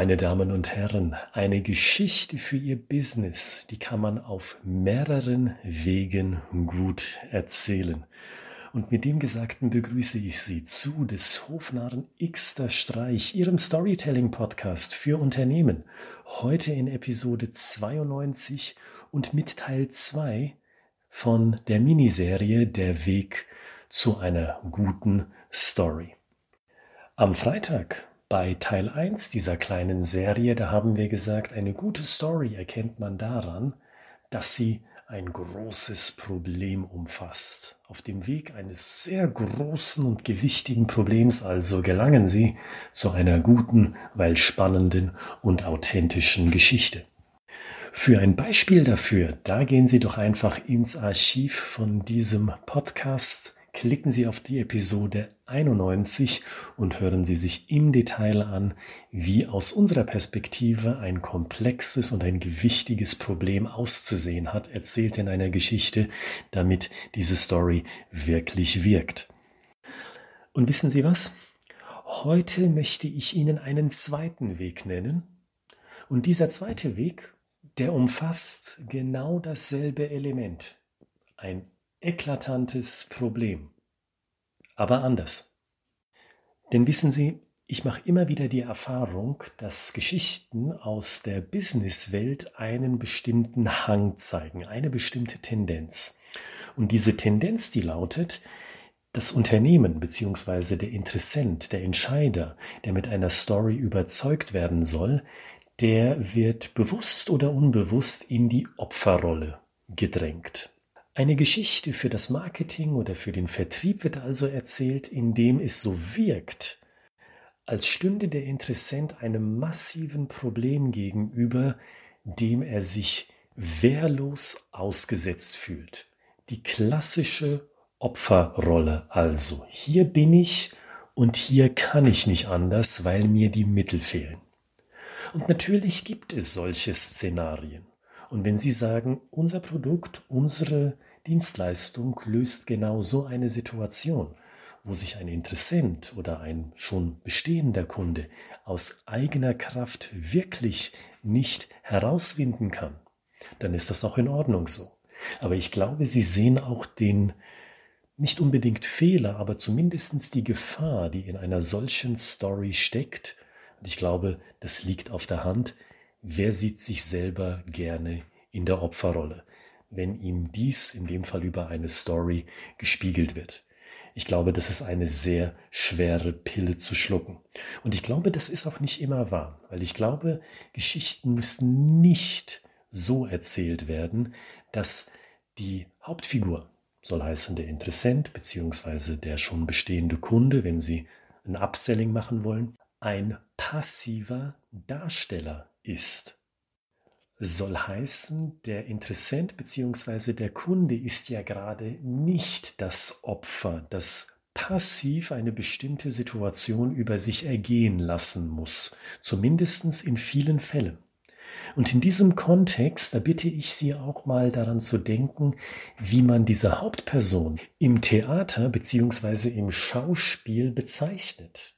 Meine Damen und Herren, eine Geschichte für Ihr Business, die kann man auf mehreren Wegen gut erzählen. Und mit dem Gesagten begrüße ich Sie zu des Hofnarren Xter Streich, Ihrem Storytelling-Podcast für Unternehmen. Heute in Episode 92 und mit Teil 2 von der Miniserie Der Weg zu einer guten Story. Am Freitag bei Teil 1 dieser kleinen Serie, da haben wir gesagt, eine gute Story erkennt man daran, dass sie ein großes Problem umfasst. Auf dem Weg eines sehr großen und gewichtigen Problems also gelangen Sie zu einer guten, weil spannenden und authentischen Geschichte. Für ein Beispiel dafür, da gehen Sie doch einfach ins Archiv von diesem Podcast klicken Sie auf die Episode 91 und hören Sie sich im Detail an, wie aus unserer Perspektive ein komplexes und ein gewichtiges Problem auszusehen hat, erzählt in einer Geschichte, damit diese Story wirklich wirkt. Und wissen Sie was? Heute möchte ich Ihnen einen zweiten Weg nennen. Und dieser zweite Weg, der umfasst genau dasselbe Element. Ein eklatantes Problem. Aber anders. Denn wissen Sie, ich mache immer wieder die Erfahrung, dass Geschichten aus der Businesswelt einen bestimmten Hang zeigen, eine bestimmte Tendenz. Und diese Tendenz, die lautet, das Unternehmen bzw. der Interessent, der Entscheider, der mit einer Story überzeugt werden soll, der wird bewusst oder unbewusst in die Opferrolle gedrängt. Eine Geschichte für das Marketing oder für den Vertrieb wird also erzählt, indem es so wirkt, als stünde der Interessent einem massiven Problem gegenüber, dem er sich wehrlos ausgesetzt fühlt. Die klassische Opferrolle also. Hier bin ich und hier kann ich nicht anders, weil mir die Mittel fehlen. Und natürlich gibt es solche Szenarien. Und wenn Sie sagen, unser Produkt, unsere Dienstleistung löst genau so eine Situation, wo sich ein Interessent oder ein schon bestehender Kunde aus eigener Kraft wirklich nicht herauswinden kann, dann ist das auch in Ordnung so. Aber ich glaube, Sie sehen auch den nicht unbedingt Fehler, aber zumindest die Gefahr, die in einer solchen Story steckt. Und ich glaube, das liegt auf der Hand, Wer sieht sich selber gerne in der Opferrolle, wenn ihm dies in dem Fall über eine Story gespiegelt wird? Ich glaube, das ist eine sehr schwere Pille zu schlucken. Und ich glaube, das ist auch nicht immer wahr, weil ich glaube, Geschichten müssten nicht so erzählt werden, dass die Hauptfigur, soll heißen der Interessent beziehungsweise der schon bestehende Kunde, wenn Sie ein Upselling machen wollen, ein passiver Darsteller ist. Soll heißen, der Interessent bzw. der Kunde ist ja gerade nicht das Opfer, das passiv eine bestimmte Situation über sich ergehen lassen muss, zumindest in vielen Fällen. Und in diesem Kontext, da bitte ich Sie auch mal daran zu denken, wie man diese Hauptperson im Theater bzw. im Schauspiel bezeichnet.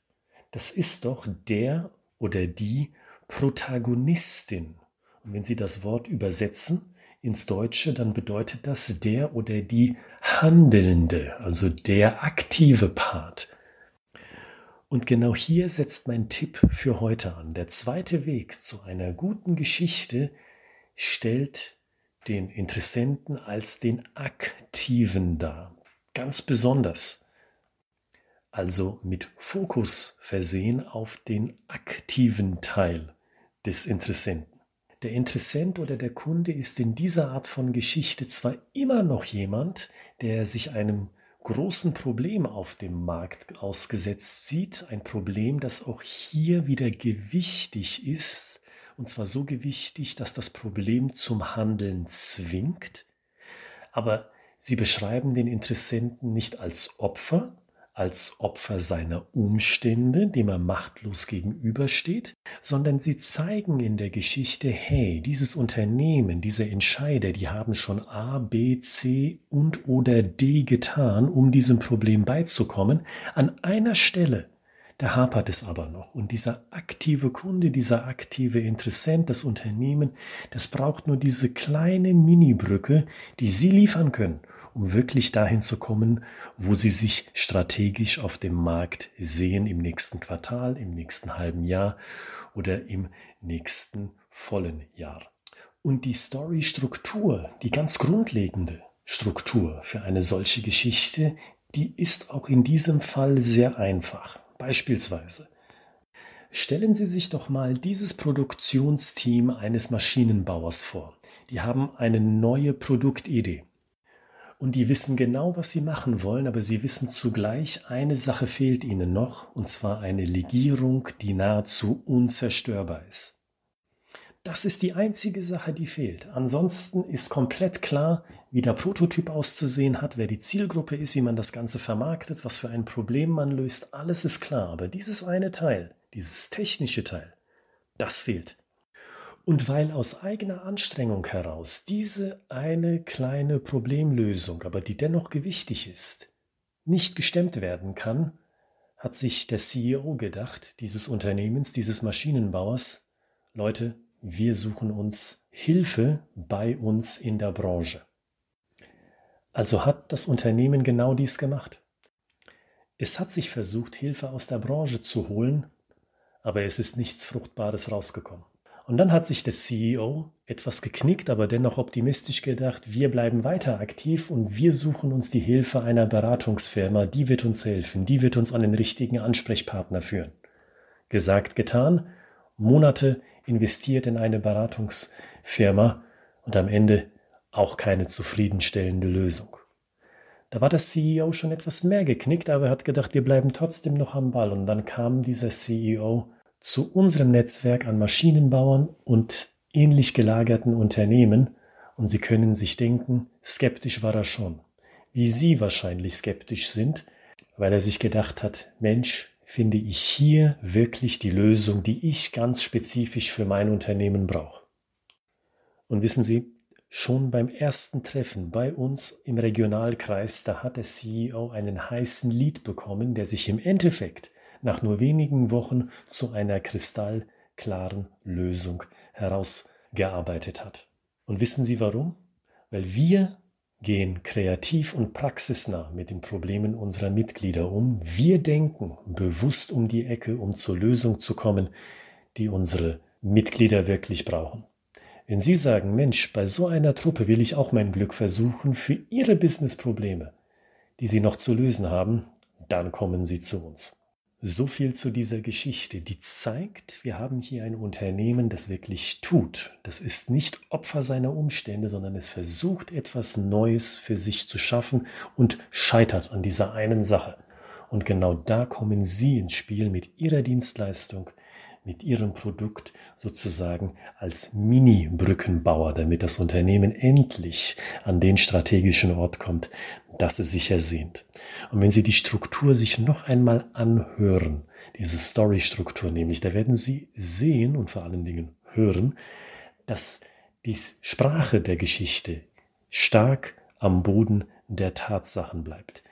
Das ist doch der oder die Protagonistin. Und wenn Sie das Wort übersetzen ins Deutsche, dann bedeutet das der oder die Handelnde, also der aktive Part. Und genau hier setzt mein Tipp für heute an. Der zweite Weg zu einer guten Geschichte stellt den Interessenten als den Aktiven dar. Ganz besonders also mit Fokus versehen auf den aktiven Teil des Interessenten. Der Interessent oder der Kunde ist in dieser Art von Geschichte zwar immer noch jemand, der sich einem großen Problem auf dem Markt ausgesetzt sieht, ein Problem, das auch hier wieder gewichtig ist, und zwar so gewichtig, dass das Problem zum Handeln zwingt, aber sie beschreiben den Interessenten nicht als Opfer, als Opfer seiner Umstände, dem er machtlos gegenübersteht, sondern sie zeigen in der Geschichte, hey, dieses Unternehmen, diese Entscheider, die haben schon A, B, C und oder D getan, um diesem Problem beizukommen. An einer Stelle, Da hapert es aber noch. Und dieser aktive Kunde, dieser aktive Interessent, das Unternehmen, das braucht nur diese kleine Mini-Brücke, die Sie liefern können, um wirklich dahin zu kommen, wo Sie sich strategisch auf dem Markt sehen im nächsten Quartal, im nächsten halben Jahr oder im nächsten vollen Jahr. Und die Story-Struktur, die ganz grundlegende Struktur für eine solche Geschichte, die ist auch in diesem Fall sehr einfach. Beispielsweise Stellen Sie sich doch mal dieses Produktionsteam eines Maschinenbauers vor. Die haben eine neue Produktidee. Und die wissen genau, was sie machen wollen, aber sie wissen zugleich, eine Sache fehlt ihnen noch, und zwar eine Legierung, die nahezu unzerstörbar ist. Das ist die einzige Sache, die fehlt. Ansonsten ist komplett klar, wie der Prototyp auszusehen hat, wer die Zielgruppe ist, wie man das Ganze vermarktet, was für ein Problem man löst. Alles ist klar. Aber dieses eine Teil, dieses technische Teil, das fehlt. Und weil aus eigener Anstrengung heraus diese eine kleine Problemlösung, aber die dennoch gewichtig ist, nicht gestemmt werden kann, hat sich der CEO gedacht, dieses Unternehmens, dieses Maschinenbauers, Leute, wir suchen uns Hilfe bei uns in der Branche. Also hat das Unternehmen genau dies gemacht. Es hat sich versucht, Hilfe aus der Branche zu holen, aber es ist nichts Fruchtbares rausgekommen. Und dann hat sich der CEO etwas geknickt, aber dennoch optimistisch gedacht, wir bleiben weiter aktiv und wir suchen uns die Hilfe einer Beratungsfirma, die wird uns helfen, die wird uns an den richtigen Ansprechpartner führen. Gesagt, getan, Monate investiert in eine Beratungsfirma und am Ende auch keine zufriedenstellende Lösung. Da war der CEO schon etwas mehr geknickt, aber er hat gedacht, wir bleiben trotzdem noch am Ball. Und dann kam dieser CEO zu unserem Netzwerk an Maschinenbauern und ähnlich gelagerten Unternehmen und Sie können sich denken, skeptisch war er schon. Wie Sie wahrscheinlich skeptisch sind, weil er sich gedacht hat, Mensch, finde ich hier wirklich die Lösung, die ich ganz spezifisch für mein Unternehmen brauche. Und wissen Sie, schon beim ersten Treffen bei uns im Regionalkreis, da hat der CEO einen heißen Lied bekommen, der sich im Endeffekt nach nur wenigen Wochen zu einer kristallklaren Lösung herausgearbeitet hat. Und wissen Sie warum? Weil wir gehen kreativ und praxisnah mit den Problemen unserer Mitglieder um. Wir denken bewusst um die Ecke, um zur Lösung zu kommen, die unsere Mitglieder wirklich brauchen. Wenn Sie sagen, Mensch, bei so einer Truppe will ich auch mein Glück versuchen für Ihre Businessprobleme, die Sie noch zu lösen haben, dann kommen Sie zu uns. So viel zu dieser Geschichte, die zeigt, wir haben hier ein Unternehmen, das wirklich tut. Das ist nicht Opfer seiner Umstände, sondern es versucht etwas Neues für sich zu schaffen und scheitert an dieser einen Sache. Und genau da kommen Sie ins Spiel mit Ihrer Dienstleistung, mit Ihrem Produkt sozusagen als Mini-Brückenbauer, damit das Unternehmen endlich an den strategischen Ort kommt, das es sich ersehnt. Und wenn Sie die Struktur sich noch einmal anhören, diese Story-Struktur nämlich, da werden Sie sehen und vor allen Dingen hören, dass die Sprache der Geschichte stark am Boden der Tatsachen bleibt.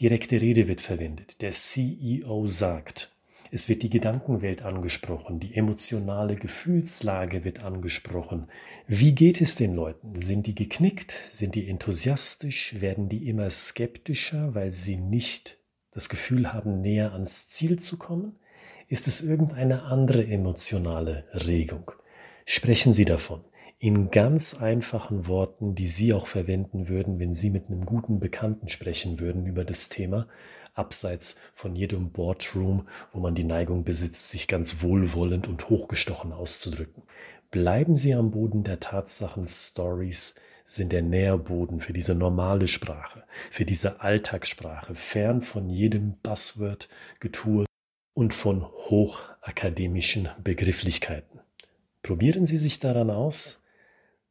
Direkte Rede wird verwendet. Der CEO sagt, es wird die Gedankenwelt angesprochen, die emotionale Gefühlslage wird angesprochen. Wie geht es den Leuten? Sind die geknickt? Sind die enthusiastisch? Werden die immer skeptischer, weil sie nicht das Gefühl haben, näher ans Ziel zu kommen? Ist es irgendeine andere emotionale Regung? Sprechen Sie davon in ganz einfachen Worten, die Sie auch verwenden würden, wenn Sie mit einem guten Bekannten sprechen würden über das Thema, abseits von jedem Boardroom, wo man die Neigung besitzt, sich ganz wohlwollend und hochgestochen auszudrücken. Bleiben Sie am Boden der Tatsachen, Stories sind der Nährboden für diese normale Sprache, für diese Alltagssprache, fern von jedem Buzzword, Getue und von hochakademischen Begrifflichkeiten. Probieren Sie sich daran aus,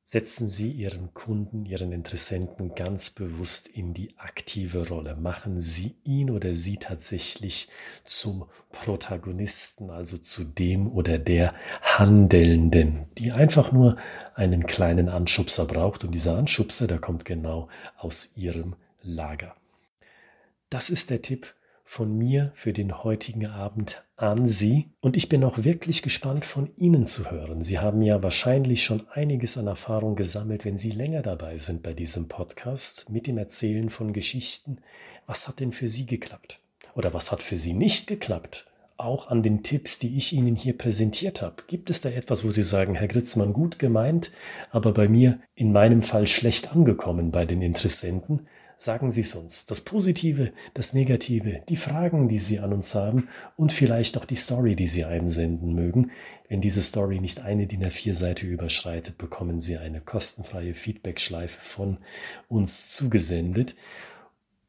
Setzen Sie Ihren Kunden, Ihren Interessenten ganz bewusst in die aktive Rolle. Machen Sie ihn oder sie tatsächlich zum Protagonisten, also zu dem oder der Handelnden, die einfach nur einen kleinen Anschubser braucht. Und dieser Anschubser, der kommt genau aus Ihrem Lager. Das ist der Tipp von mir für den heutigen Abend an Sie. Und ich bin auch wirklich gespannt von Ihnen zu hören. Sie haben ja wahrscheinlich schon einiges an Erfahrung gesammelt, wenn Sie länger dabei sind bei diesem Podcast mit dem Erzählen von Geschichten. Was hat denn für Sie geklappt? Oder was hat für Sie nicht geklappt? auch an den Tipps, die ich Ihnen hier präsentiert habe? Gibt es da etwas, wo Sie sagen, Herr Gritzmann, gut gemeint, aber bei mir in meinem Fall schlecht angekommen bei den Interessenten? Sagen Sie es uns. Das Positive, das Negative, die Fragen, die Sie an uns haben und vielleicht auch die Story, die Sie einsenden mögen. Wenn diese Story nicht eine DIN A4-Seite überschreitet, bekommen Sie eine kostenfreie Feedback-Schleife von uns zugesendet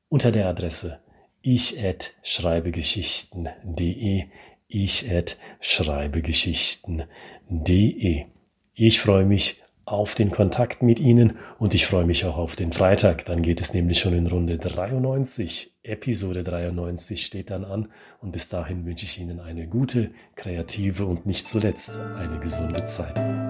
unter der Adresse ich at schreibegeschichten.de, ich at schreibegeschichten.de. Ich freue mich auf den Kontakt mit Ihnen und ich freue mich auch auf den Freitag. Dann geht es nämlich schon in Runde 93. Episode 93 steht dann an und bis dahin wünsche ich Ihnen eine gute, kreative und nicht zuletzt eine gesunde Zeit.